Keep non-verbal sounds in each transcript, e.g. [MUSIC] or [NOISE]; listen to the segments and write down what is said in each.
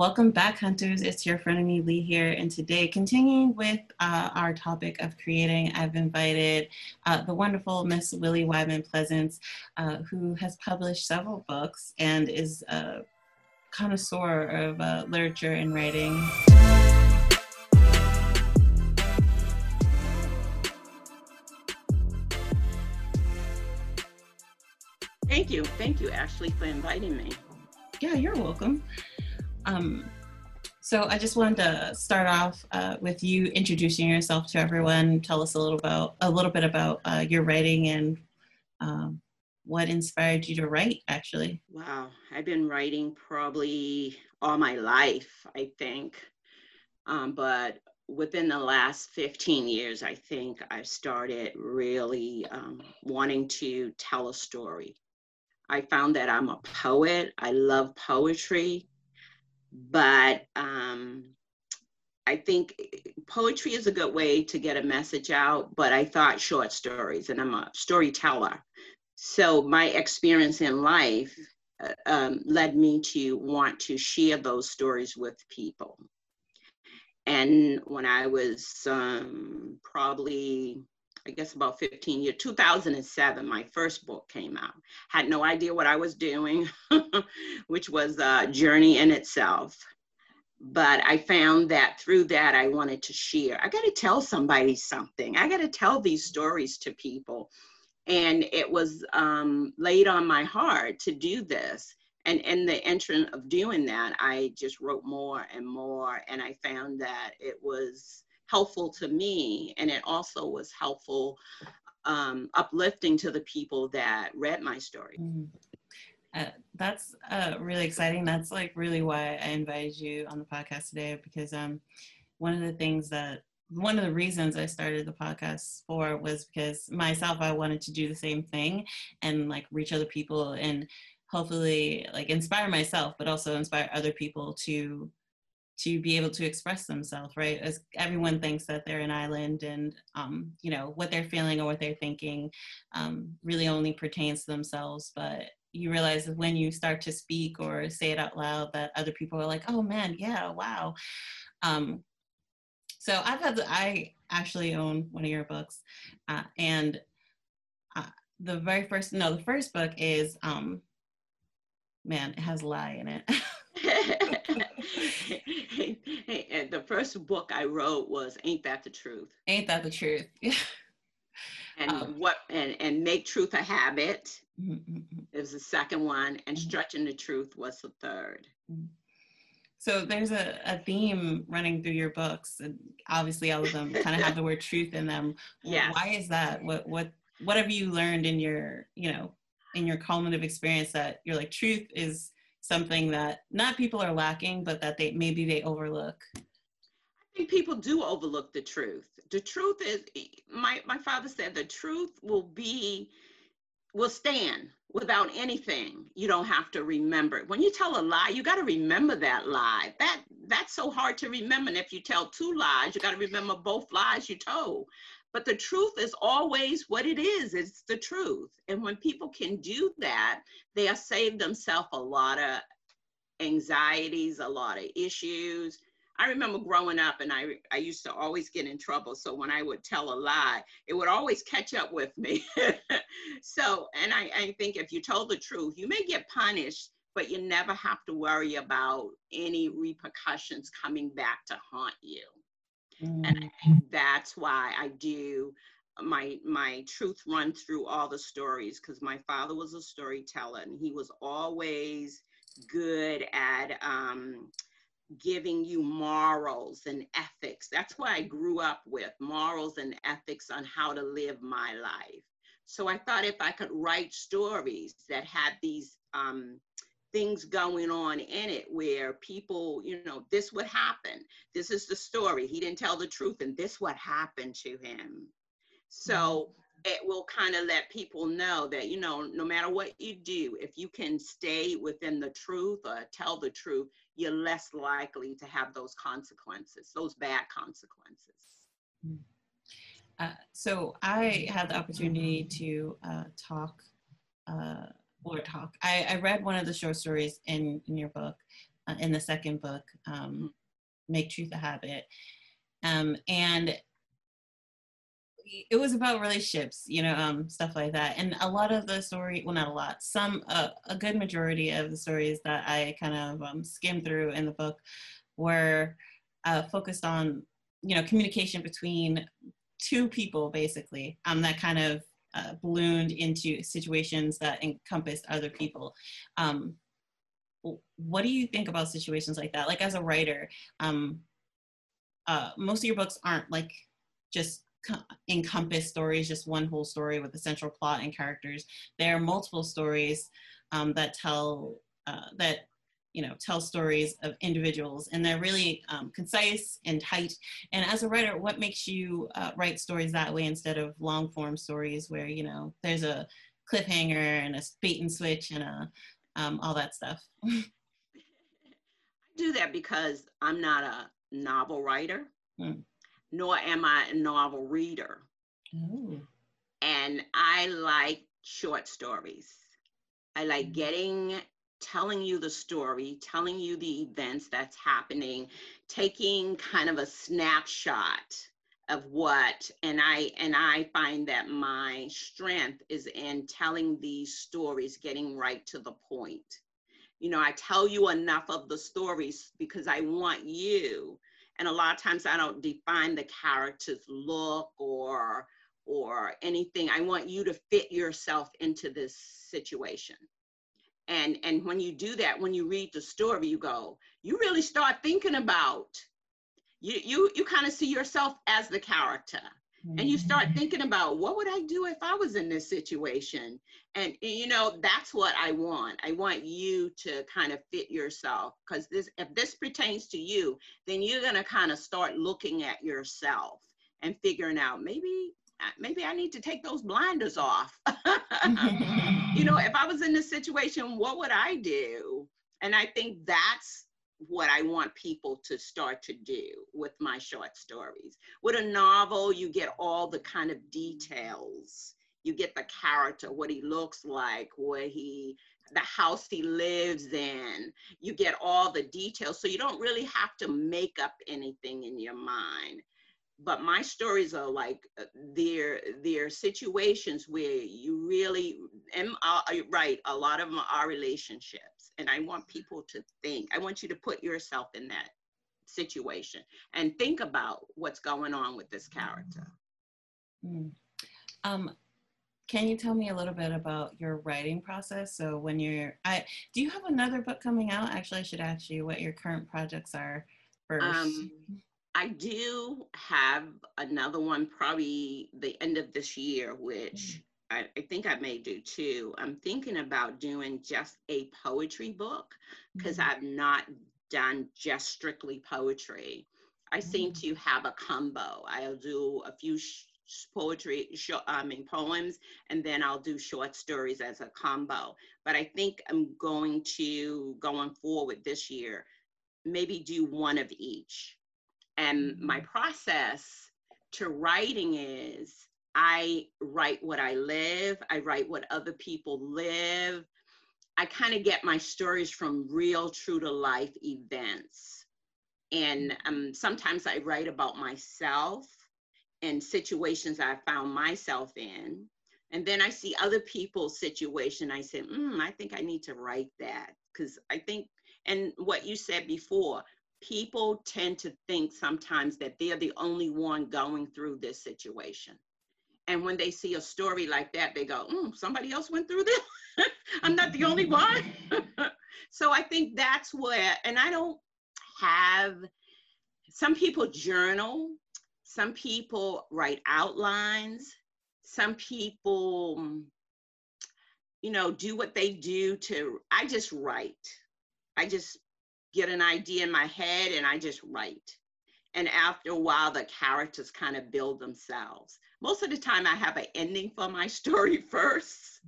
Welcome back, hunters. It's your friend and me, Lee here. And today, continuing with uh, our topic of creating, I've invited uh, the wonderful Miss Willie Wyman Pleasance, uh, who has published several books and is a connoisseur of uh, literature and writing. Thank you. Thank you, Ashley, for inviting me. Yeah, you're welcome. Um, so I just wanted to start off uh, with you introducing yourself to everyone. Tell us a little about a little bit about uh, your writing and um, what inspired you to write. Actually, wow, I've been writing probably all my life, I think, um, but within the last 15 years, I think I've started really um, wanting to tell a story. I found that I'm a poet. I love poetry but um, I think poetry is a good way to get a message out, but I thought short stories, and I'm a storyteller. So my experience in life uh, um, led me to want to share those stories with people. And when I was um, probably I guess about 15 years, 2007, my first book came out. Had no idea what I was doing, [LAUGHS] which was a journey in itself. But I found that through that, I wanted to share. I got to tell somebody something. I got to tell these stories to people. And it was um, laid on my heart to do this. And in the entrance of doing that, I just wrote more and more. And I found that it was helpful to me and it also was helpful um, uplifting to the people that read my story mm-hmm. uh, that's uh, really exciting that's like really why i invited you on the podcast today because um, one of the things that one of the reasons I started the podcast for was because myself, I wanted to do the same thing and like reach other people and hopefully like inspire myself, but also inspire other people to to be able to express themselves, right? As everyone thinks that they're an island and, um, you know, what they're feeling or what they're thinking um, really only pertains to themselves. But you realize that when you start to speak or say it out loud, that other people are like, oh man, yeah, wow. Um, so I've had, the, I actually own one of your books. Uh, and uh, the very first, no, the first book is, um, man, it has lie in it. [LAUGHS] [LAUGHS] and the first book I wrote was "Ain't That the Truth." Ain't that the truth? [LAUGHS] and um, what and and make truth a habit mm-hmm. mm-hmm, mm-hmm. is the second one, and stretching the truth was the 3rd mm-hmm. So there's a, a theme running through your books, and obviously all of them [LAUGHS] kind of have the word truth in them. Yeah. Why is that? What what what have you learned in your you know in your cumulative experience that you're like truth is something that not people are lacking, but that they maybe they overlook? I think people do overlook the truth. The truth is, my my father said, the truth will be will stand without anything. You don't have to remember it. When you tell a lie, you got to remember that lie. That that's so hard to remember. And if you tell two lies, you got to remember both lies you told. But the truth is always what it is, it's the truth. And when people can do that, they have saved themselves a lot of anxieties, a lot of issues. I remember growing up and I, I used to always get in trouble. So when I would tell a lie, it would always catch up with me. [LAUGHS] so, and I, I think if you told the truth, you may get punished, but you never have to worry about any repercussions coming back to haunt you. Mm. And that's why I do my my truth run through all the stories because my father was a storyteller and he was always good at um, giving you morals and ethics. That's what I grew up with morals and ethics on how to live my life. So I thought if I could write stories that had these um, things going on in it where people, you know, this would happen. This is the story. He didn't tell the truth, and this what happened to him. So mm-hmm. it will kind of let people know that, you know, no matter what you do, if you can stay within the truth or tell the truth, you're less likely to have those consequences, those bad consequences. Mm-hmm. Uh, so I had the opportunity to uh, talk uh, or talk. I, I read one of the short stories in, in your book uh, in the second book, um, Make Truth a Habit. Um, and it was about relationships, you know, um, stuff like that. And a lot of the story, well, not a lot, some, uh, a good majority of the stories that I kind of um, skimmed through in the book were uh, focused on, you know, communication between two people, basically, um, that kind of uh, ballooned into situations that encompassed other people. Um, what do you think about situations like that? Like as a writer, um, uh, most of your books aren't like just encompass stories, just one whole story with a central plot and characters. There are multiple stories um, that tell uh, that you know tell stories of individuals, and they're really um, concise and tight. And as a writer, what makes you uh, write stories that way instead of long form stories where you know there's a cliffhanger and a bait and switch and a um, all that stuff? [LAUGHS] I do that because I'm not a novel writer. Hmm nor am I a novel reader. Ooh. And I like short stories. I like mm. getting telling you the story, telling you the events that's happening, taking kind of a snapshot of what and I and I find that my strength is in telling these stories getting right to the point. You know, I tell you enough of the stories because I want you and a lot of times I don't define the character's look or or anything. I want you to fit yourself into this situation. And and when you do that, when you read the story, you go, you really start thinking about you you you kind of see yourself as the character. And you start mm-hmm. thinking about what would i do if i was in this situation? And you know that's what i want. I want you to kind of fit yourself because this if this pertains to you then you're going to kind of start looking at yourself and figuring out maybe maybe i need to take those blinders off [LAUGHS] you know if [LAUGHS] i was in this situation what would i do and i think that's what I want people to start to do with my short stories. With a novel, you get all the kind of details. You get the character, what he looks like, where he, the house he lives in. You get all the details. So you don't really have to make up anything in your mind. But my stories are like uh, they're they're situations where you really am uh, right. A lot of them are relationships and I want people to think. I want you to put yourself in that situation and think about what's going on with this character. Mm. Um, can you tell me a little bit about your writing process? So when you're, I do you have another book coming out? Actually, I should ask you what your current projects are first. Um, I do have another one probably the end of this year, which I, I, think I may do too. I'm thinking about doing just a poetry book because mm-hmm. I've not done just strictly poetry. I mm-hmm. seem to have a combo. I'll do a few sh- poetry, sh- I mean poems, and then I'll do short stories as a combo. But I think I'm going to going forward this year, maybe do one of each. And my process to writing is I write what I live, I write what other people live. I kind of get my stories from real, true to life events. And um, sometimes I write about myself and situations I found myself in. And then I see other people's situation. I say, mm, I think I need to write that. Because I think, and what you said before, people tend to think sometimes that they're the only one going through this situation. And when they see a story like that, they go, mm, somebody else went through this. [LAUGHS] I'm not the only one. [LAUGHS] so I think that's where, and I don't have, some people journal, some people write outlines, some people, you know, do what they do to, I just write. I just get an idea in my head and I just write. And after a while, the characters kind of build themselves most of the time I have an ending for my [LAUGHS] story first,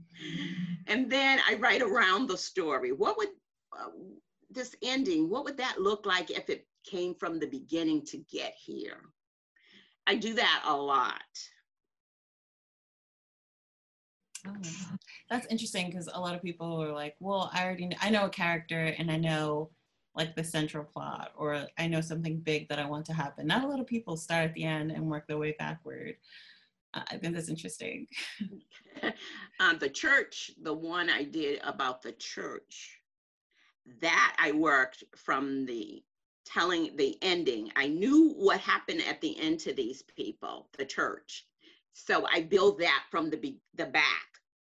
and then I write around the story. What would uh, this ending, what would that look like if it came from the beginning to get here? I do that a lot. Oh, that's interesting because a lot of people are like, well, I already know, I know a character and I know like the central plot or I know something big that I want to happen. Not a lot of people start at the end and work their way backward. Uh, I think that's interesting. [LAUGHS] um, the church, the one I did about the church, that I worked from the telling the ending. I knew what happened at the end to these people, the church. So I built that from the the back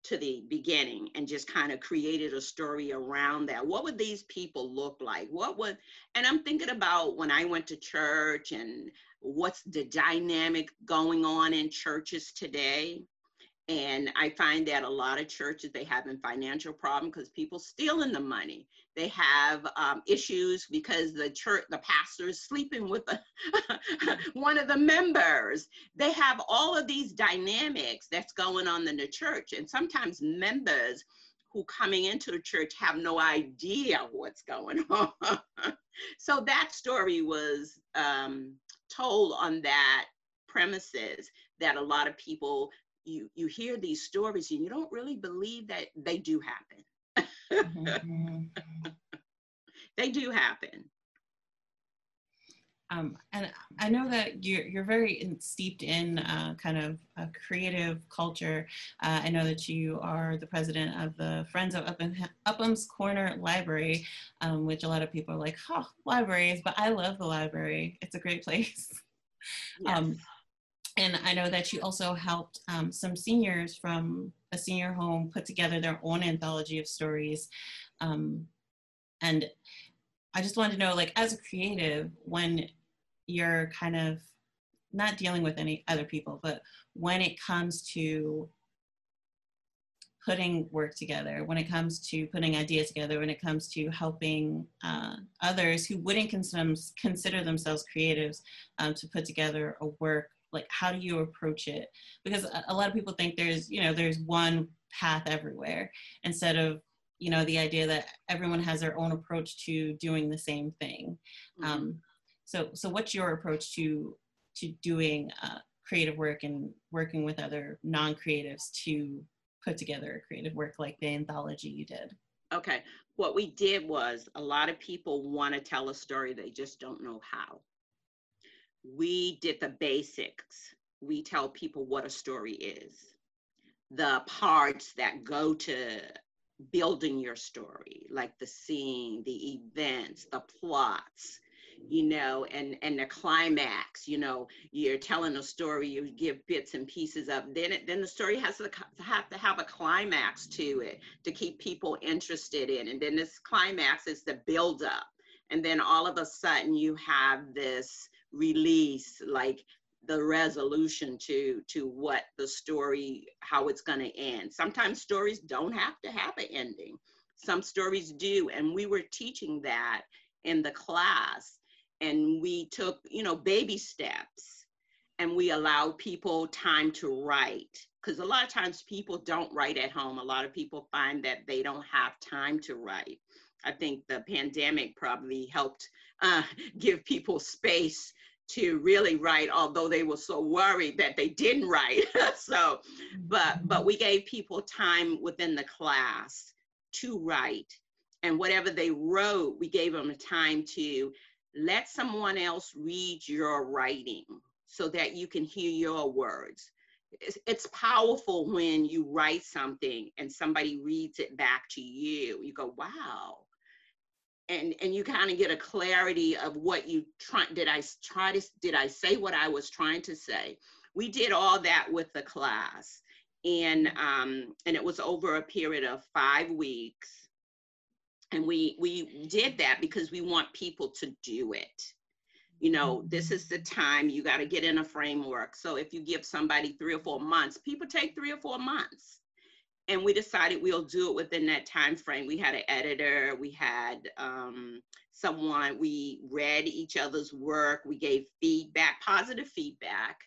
to the beginning and just kind of created a story around that. What would these people look like? What would and I'm thinking about when I went to church and what's the dynamic going on in churches today and i find that a lot of churches they have a financial problem because people stealing the money. They have um, issues because the church the pastor is sleeping with [LAUGHS] one of the members. They have all of these dynamics that's going on in the church. And sometimes members who coming into the church have no idea what's going [LAUGHS] on. So that story was um, told on that premises that a lot of people you you hear these stories and you don't really believe that they do happen mm-hmm. [LAUGHS] they do happen um, and I know that you're you're very in, steeped in uh, kind of a creative culture. Uh, I know that you are the president of the Friends of Upham, Upham's Corner Library, um, which a lot of people are like, "Oh, libraries," but I love the library. It's a great place. [LAUGHS] Yes. Um, and I know that you also helped um, some seniors from a senior home put together their own anthology of stories. Um, and I just wanted to know, like, as a creative, when you're kind of not dealing with any other people, but when it comes to putting work together, when it comes to putting ideas together, when it comes to helping uh, others who wouldn't consider, consider themselves creatives um, to put together a work like how do you approach it? Because a, a lot of people think there's you know there's one path everywhere instead of you know the idea that everyone has their own approach to doing the same thing. Mm-hmm. um, so so what's your approach to to doing uh, creative work and working with other non-creatives to put together a creative work like the anthology you did? Okay. What we did was a lot of people want to tell a story they just don't know how we did the basics. We tell people what a story is, the parts that go to building your story, like the scene, the events, the plots, you know, and and the climax. You know, you're telling a story, you give bits and pieces of. Then it, then the story has to have to have a climax to it to keep people interested in, and then this climax is the build up, and then all of a sudden you have this release like the resolution to to what the story how it's going to end. Sometimes stories don't have to have an ending. Some stories do and we were teaching that in the class and we took you know baby steps and we allow people time to write because a lot of times people don't write at home. A lot of people find that they don't have time to write. I think the pandemic probably helped uh, [LAUGHS] give people space to really write although they were so worried that they didn't write. [LAUGHS] So but mm-hmm. but we gave people time within the class to write. And whatever they wrote we gave them a time to let someone else read your writing so that you can hear your words. It's, it's powerful when you write something and somebody reads it back to you. You go wow and and you kind of get a clarity of what you try did i try to did i say what i was trying to say? We did all that with the class. And um and it was over a period of five weeks. And we we did that because we want people to do it. You know this is the time you got to get in a framework. So if you give somebody three or four months people take three or four months and we decided we'll do it within that time frame. We had an editor we had um, someone we read each other's work we gave feedback positive feedback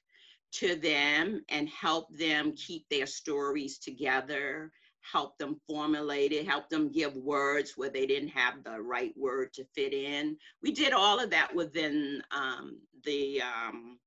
to them and help them keep their stories together help them formulate it help them give words where they didn't have the right word to fit in. We did all of that within um, the um,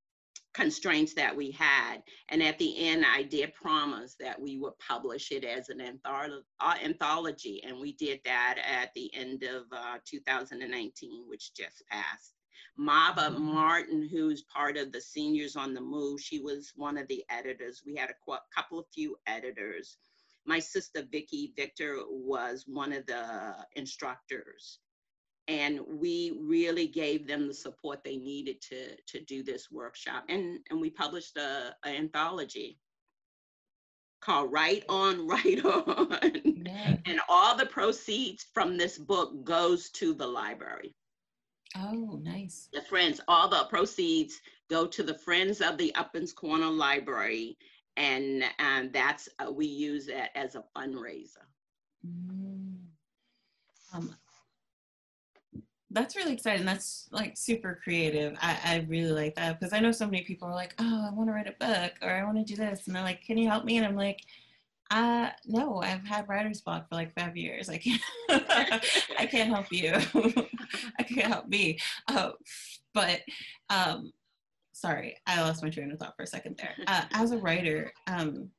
constraints that we had. And at the end, I did promise that we would publish it as an antholo- uh, anthology. And we did that at the end of uh, 2019, which just passed. Mava mm-hmm. Martin, who's part of the Seniors on the Move, she was one of the editors. We had a qu- couple of few editors. My sister Vicki Victor was one of the instructors and we really gave them the support they needed to to do this workshop. And and we published a, a anthology called right on [LAUGHS] right on. Yeah. and all the proceeds from this book goes to the library. Oh nice. The friends all the proceeds go to the friends of the Upham's corner library. And and that's uh, we use that as a fundraiser. Mm. um, that's really exciting. That's like super creative. I, I really like that because I know so many people are like, oh, I want to write a book or I want to do this. And they're like, can you help me? And I'm like, uh, no, I've had writer's block for like five years. I can't, [LAUGHS] I can't help you. [LAUGHS] I can't help me. Uh, but, um, sorry, I lost my train of thought for a second there. Uh, as a writer, um,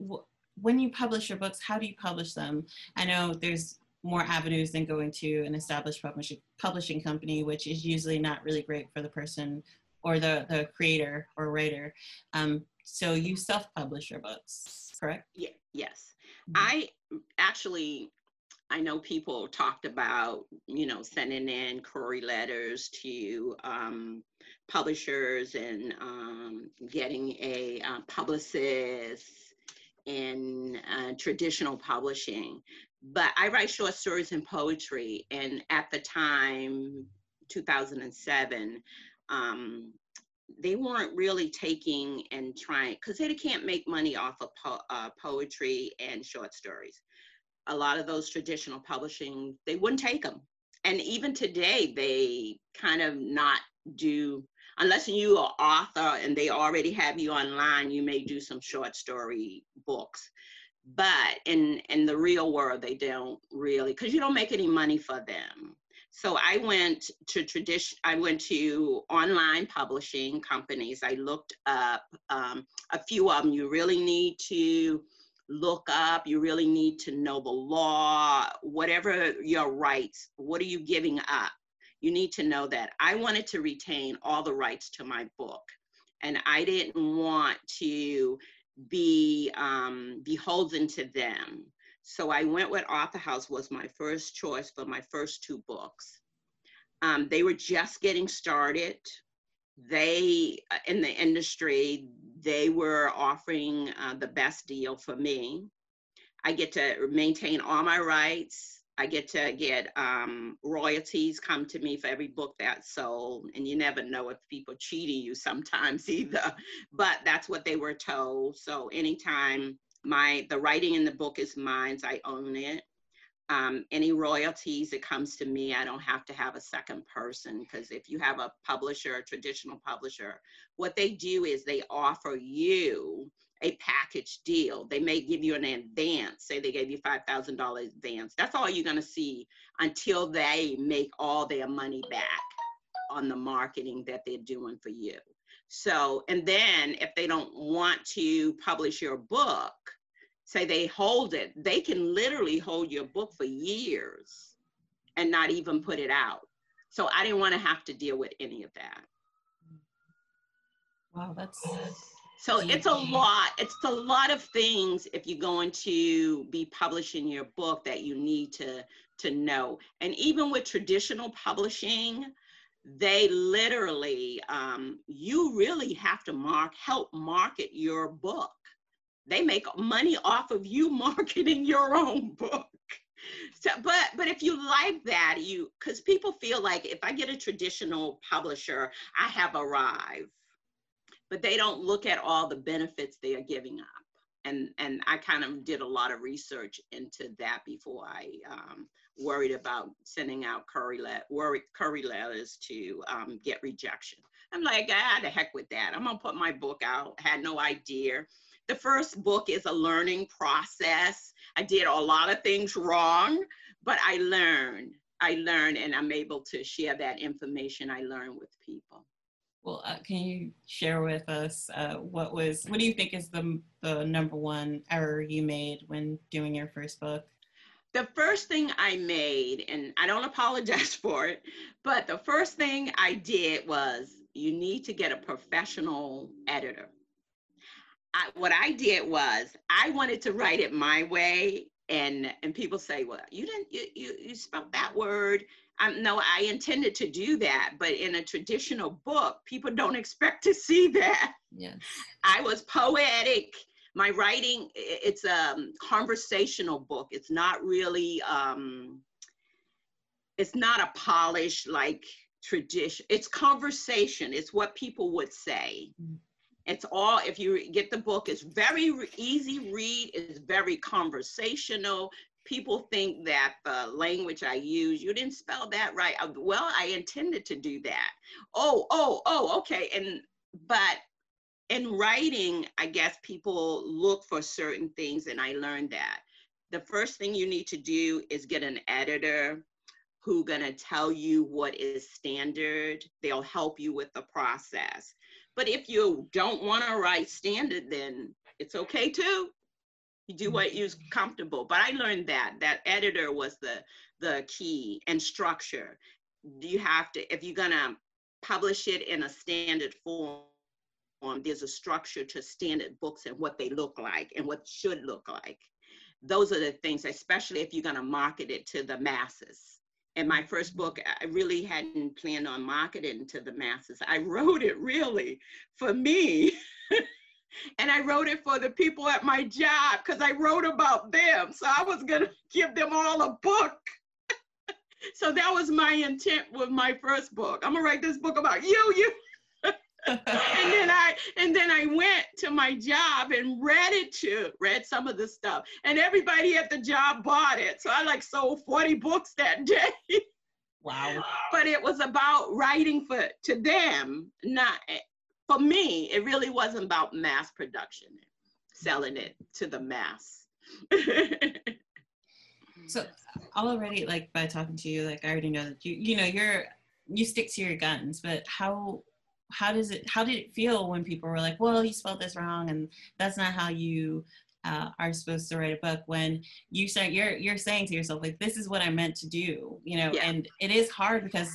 w- when you publish your books, how do you publish them? I know there's more avenues than going to an established publishing publishing company, which is usually not really great for the person or the, the creator or writer. Um, so you self-publish your books, correct? Yeah, yes. Mm-hmm. I actually, I know people talked about, you know, sending in query letters to um, publishers and um, getting a uh, publicist in uh, traditional publishing but I write short stories and poetry. And at the time, 2007, um, they weren't really taking and trying because they can't make money off of po- uh, poetry and short stories. A lot of those traditional publishing, they wouldn't take them. And even today, they kind of not do, unless you are author and they already have you online, you may do some short story books but in in the real world they don't really because you don't make any money for them. So i went to tradition i went to online publishing companies. I looked up um, a few of them you really need to look up. You really need to know the law whatever your rights what are you giving up? You need to know that. I wanted to retain all the rights to my book and i didn't want to be um, beholden to them. So I went with Author House was my first choice for my first two books. Um, they were just getting started. They, uh, in the industry, they were offering uh, the best deal for me. I get to maintain all my rights. I get to get um, royalties come to me for every book that's sold, and you never know if people cheating you sometimes [LAUGHS] either. But that's what they were told. So anytime my the writing in the book is mine, I own it. Um, any royalties that comes to me i don't have to have a second person because if you have a publisher a traditional publisher what they do is they offer you a package deal. They may give you an advance, say they gave you $5,000 advance. That's all you're going to see until they make all their money back on the marketing that they're doing for you. So, and then if they don't want to publish your book, say they hold it, they can literally hold your book for years and not even put it out. So I didn't want to have to deal with any of that. Wow, that's so it's a lot. It's a lot of things if you're going to be publishing your book that you need to to know. And even with traditional publishing, they literally um, you really have to mark help market your book. They make money off of you [LAUGHS] marketing your own book. So, but but if you like that, you because people feel like if I get a traditional publisher, I have arrived but they don't look at all the benefits they are giving up. And, and I kind of did a lot of research into that before I um, worried about sending out query, let, worry, query letters to um, get rejection. I'm like, ah, the heck with that. I'm gonna put my book out. Had no idea. The first book is a learning process. I did a lot of things wrong, but I learned. I learned, and I'm able to share that information I learned with people. Well, uh, can you share with us uh, what was what do you think is the the number one error you made when doing your first book? The first thing I made, and I don't [LAUGHS] apologize for it, but the first thing I did was you need to get a professional editor. I, what I did was I wanted to write it my way, and and people say, well, you didn't you you, you spelled that word um, no, I intended to do that, but in a traditional book, people don't expect to see that. Yes. I was poetic. My writing, it's a conversational book. It's not really, um, it's not a polished like tradition. It's conversation. It's what people would say. Mm-hmm. It's all, if you get the book, it's very easy read. It's very conversational people think that the language I use, you didn't spell that right. Uh, well, I intended to do that. Oh, oh, oh, okay. And, but in writing, I guess people look for certain things, and I learned that. The first thing you need to do is get an editor who gonna tell you what is standard. They'll help you with the process. But if you don't wanna write standard, then it's okay too you do mm-hmm. what you're comfortable. But i learned that that editor was the the key and structure. You have to if you're gonna publish it in a standard form there's a structure to standard books and what they look like and what should look like. Those are the things especially if you're going to market it to the masses. And my first book i really hadn't planned on marketing to the masses. I [LAUGHS] wrote it really for me [LAUGHS] and I wrote it for the people at my job because I wrote about them. So I was going to give them all a book. [LAUGHS] so that was my intent with my first book. I'm going to write this book about you, you. [LAUGHS] and then I and then I went to my job and read it to read some of the stuff and everybody at the job bought it. So I like sold 40 books that [LAUGHS] day. Wow. But it was about writing for to them, not for me, it really wasn't about mass production, selling it to the mass. so already like by talking to you, like I already know that you, you know, you're, you stick to your guns, but how, how does it, how did it feel when people were like, well, you spelled this wrong and that's not how you uh, are supposed to write a book when you start you're you're saying to yourself like this is what i meant to do you know yeah. and it is hard because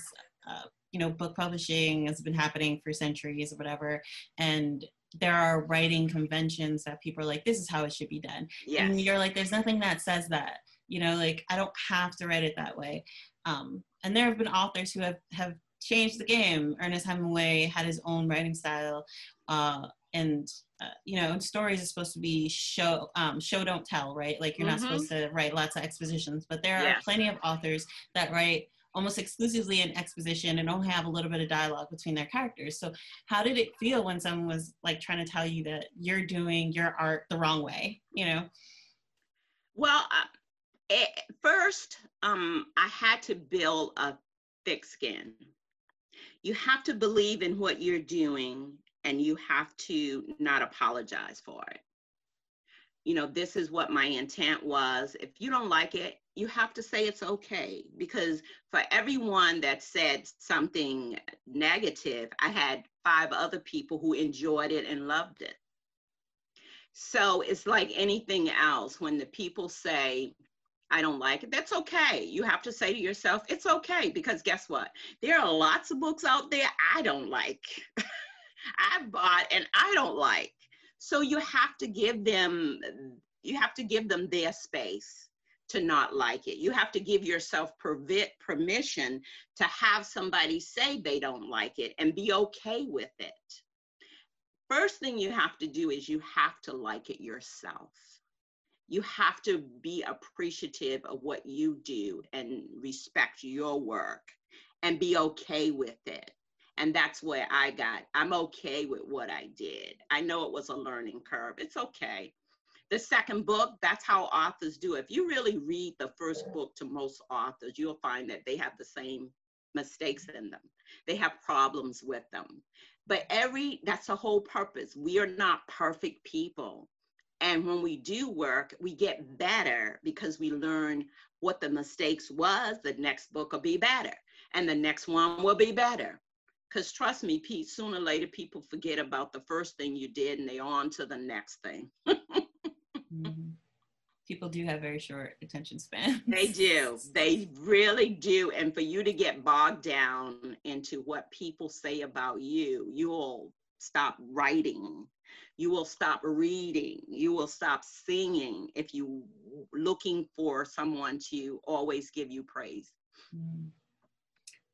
uh, you know book publishing has been happening for centuries or whatever. And there are writing conventions that people are like this is how it should be done. Yes. and you're like there's nothing that says that. You know like i don't have to write it that way. Um, and there have been authors who have have changed the game. Ernest hemingway had his own writing style uh, and uh, you know stories are supposed to be show um, show don't tell right? Like you're mm-hmm. not supposed to write lots of expositions. But there are plenty of authors that write almost exclusively in exposition and only have a little bit of dialogue between their characters. So how did it feel when someone was like trying to tell you that you're doing your art the wrong way, you know? Well, uh, at first, um, I had to build a thick skin. You have to believe in what you're doing and you have to not apologize for it. You know, this is what my intent was. If you don't like it, you have to say it's okay because for everyone that said something negative, I had five other people who enjoyed it and loved it. So it's like anything else. When the people say, I don't like it, that's okay. You have to say to yourself, it's okay because guess what? There are lots of books out there I don't like. [LAUGHS] I've bought and I don't like. So you have to give them you have to give them their space to not like it. You have to give yourself permit permission to have somebody say they don't like it and be okay with it. First thing you have to do is you have to like it yourself. You have to be appreciative of what you do and respect your work and be okay with it. And that's where I got, I'm okay with what I did. I know it was a learning curve. It's okay the second book, that's how authors do. If you really read the first book to most authors, you'll find that they have the same mistakes in them. They have problems with them. But every, that's the whole purpose. We are not perfect people. And when we do work, we get better because we learn what the mistakes was. The next book will be better, and the next one will be better Because trust me, Pete, sooner or later people forget about the first thing you did and they're on to the next thing. mm-hmm. [LAUGHS] People do have very short attention span. They do. They really do. And for you to get bogged down into what people say about you, you'll stop writing. You will stop reading. You will stop singing if you looking for someone to always give you praise. Mm.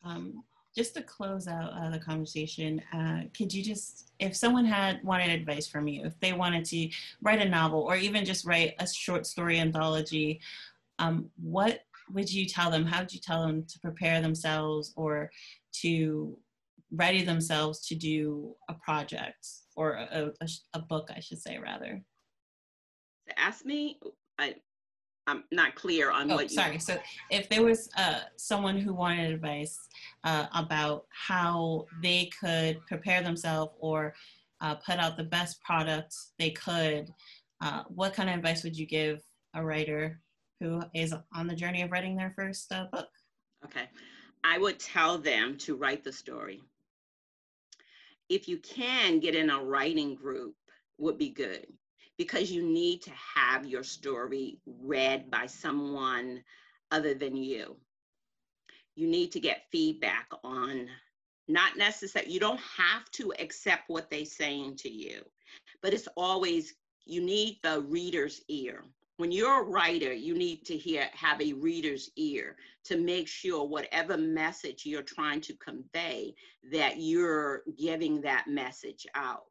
Um, just to close out uh, the conversation, uh, could you just, if someone had wanted advice from you, if they wanted to write a novel or even just write a short story anthology, um, what would you tell them? How would you tell them to prepare themselves or to ready themselves to do a project or a, a, a book, I should say, rather? To ask me, I, I'm not clear on oh, what. You sorry. So, if there was uh, someone who wanted advice uh, about how they could prepare themselves or uh, put out the best product they could, uh, what kind of advice would you give a writer who is on the journey of writing their first uh, book? Okay, I would tell them to write the story. If you can get in a writing group, would be good because you need to have your story read by someone other than you. You need to get feedback on not necessarily, you don't have to accept what they're saying to you, but it's always, you need the reader's ear. When you're a writer, you need to hear, have a reader's ear to make sure whatever message you're trying to convey, that you're giving that message out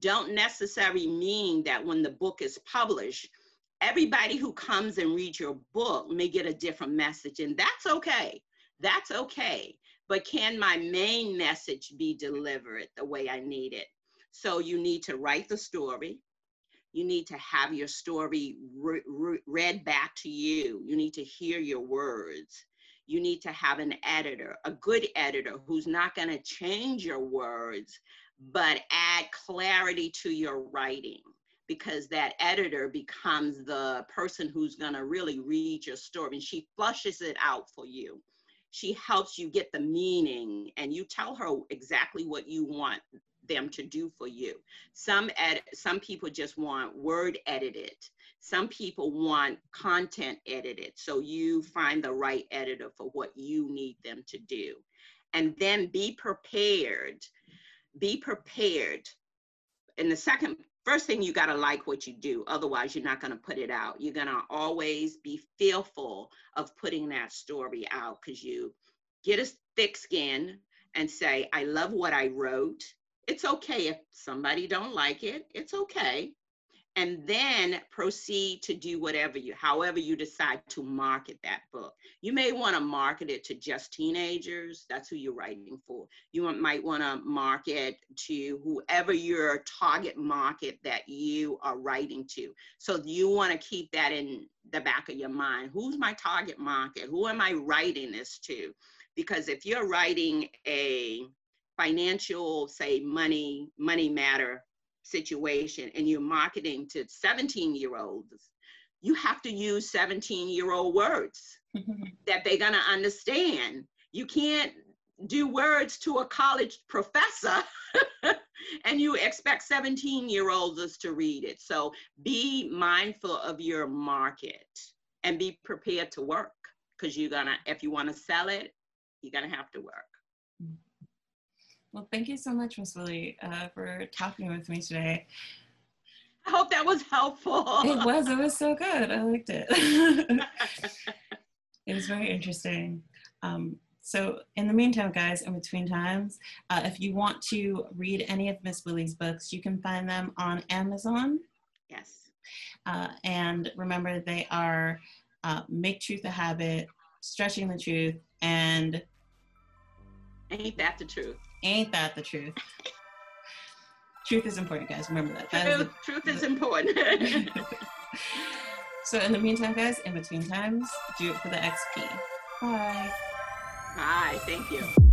don't necessarily mean that when the book is published, everybody who comes and reads your book may get a different message, and that's okay. That's okay. But can my main message be delivered the way I need it? So you need to write the story. You need to have your story re- re- read back to you. You need to hear your words. You need to have an editor, a good editor who's not going to change your words, but add clarity to your writing because that editor becomes the person who's going to really read your story and she flushes it out for you. She helps you get the meaning and you tell her exactly what you want them to do for you. Some ed- some people just want word edited. Some people want content edited. So you find the right editor for what you need them to do. And then be prepared be prepared. And the second, first thing you got to like what you do. Otherwise, you're not going to put it out. You're going to always be fearful of putting that story out because you get a thick skin and say, I love what I wrote. It's okay if somebody don't like it. It's okay and then proceed to do whatever you, however you decide to market that book. You may want to market it to just teenagers. That's who you're writing for. You might want to market to whoever your target market that you are writing to. So you want to keep that in the back of your mind. Who's my target market? Who am I writing this to? Because if you're writing a financial, say, money, money matter situation and you're marketing to 17 year olds, you have to use 17 year old words mm-hmm. that they're going to understand. You can't do words to a college professor [LAUGHS] and you expect 17 year olds to read it. So be mindful of your market and be prepared to work because you're going to, if you want to sell it, you're going to have to work. Well, thank you so much, Miss Willie, uh, for talking with me today. I hope that was helpful. It was. It was so good. I liked it. [LAUGHS] it was very interesting. Um, so, in the meantime, guys, in between times, uh, if you want to read any of Miss Willie's books, you can find them on Amazon. Yes. Uh, and remember, they are uh, Make Truth a Habit, Stretching the Truth, and Ain't That the Truth? Ain't that the truth? truth is important, guys. Remember that. that truth, is, the, truth is important. [LAUGHS] so, in the meantime, guys, in between times, do it for the XP. Bye. Bye. Thank you.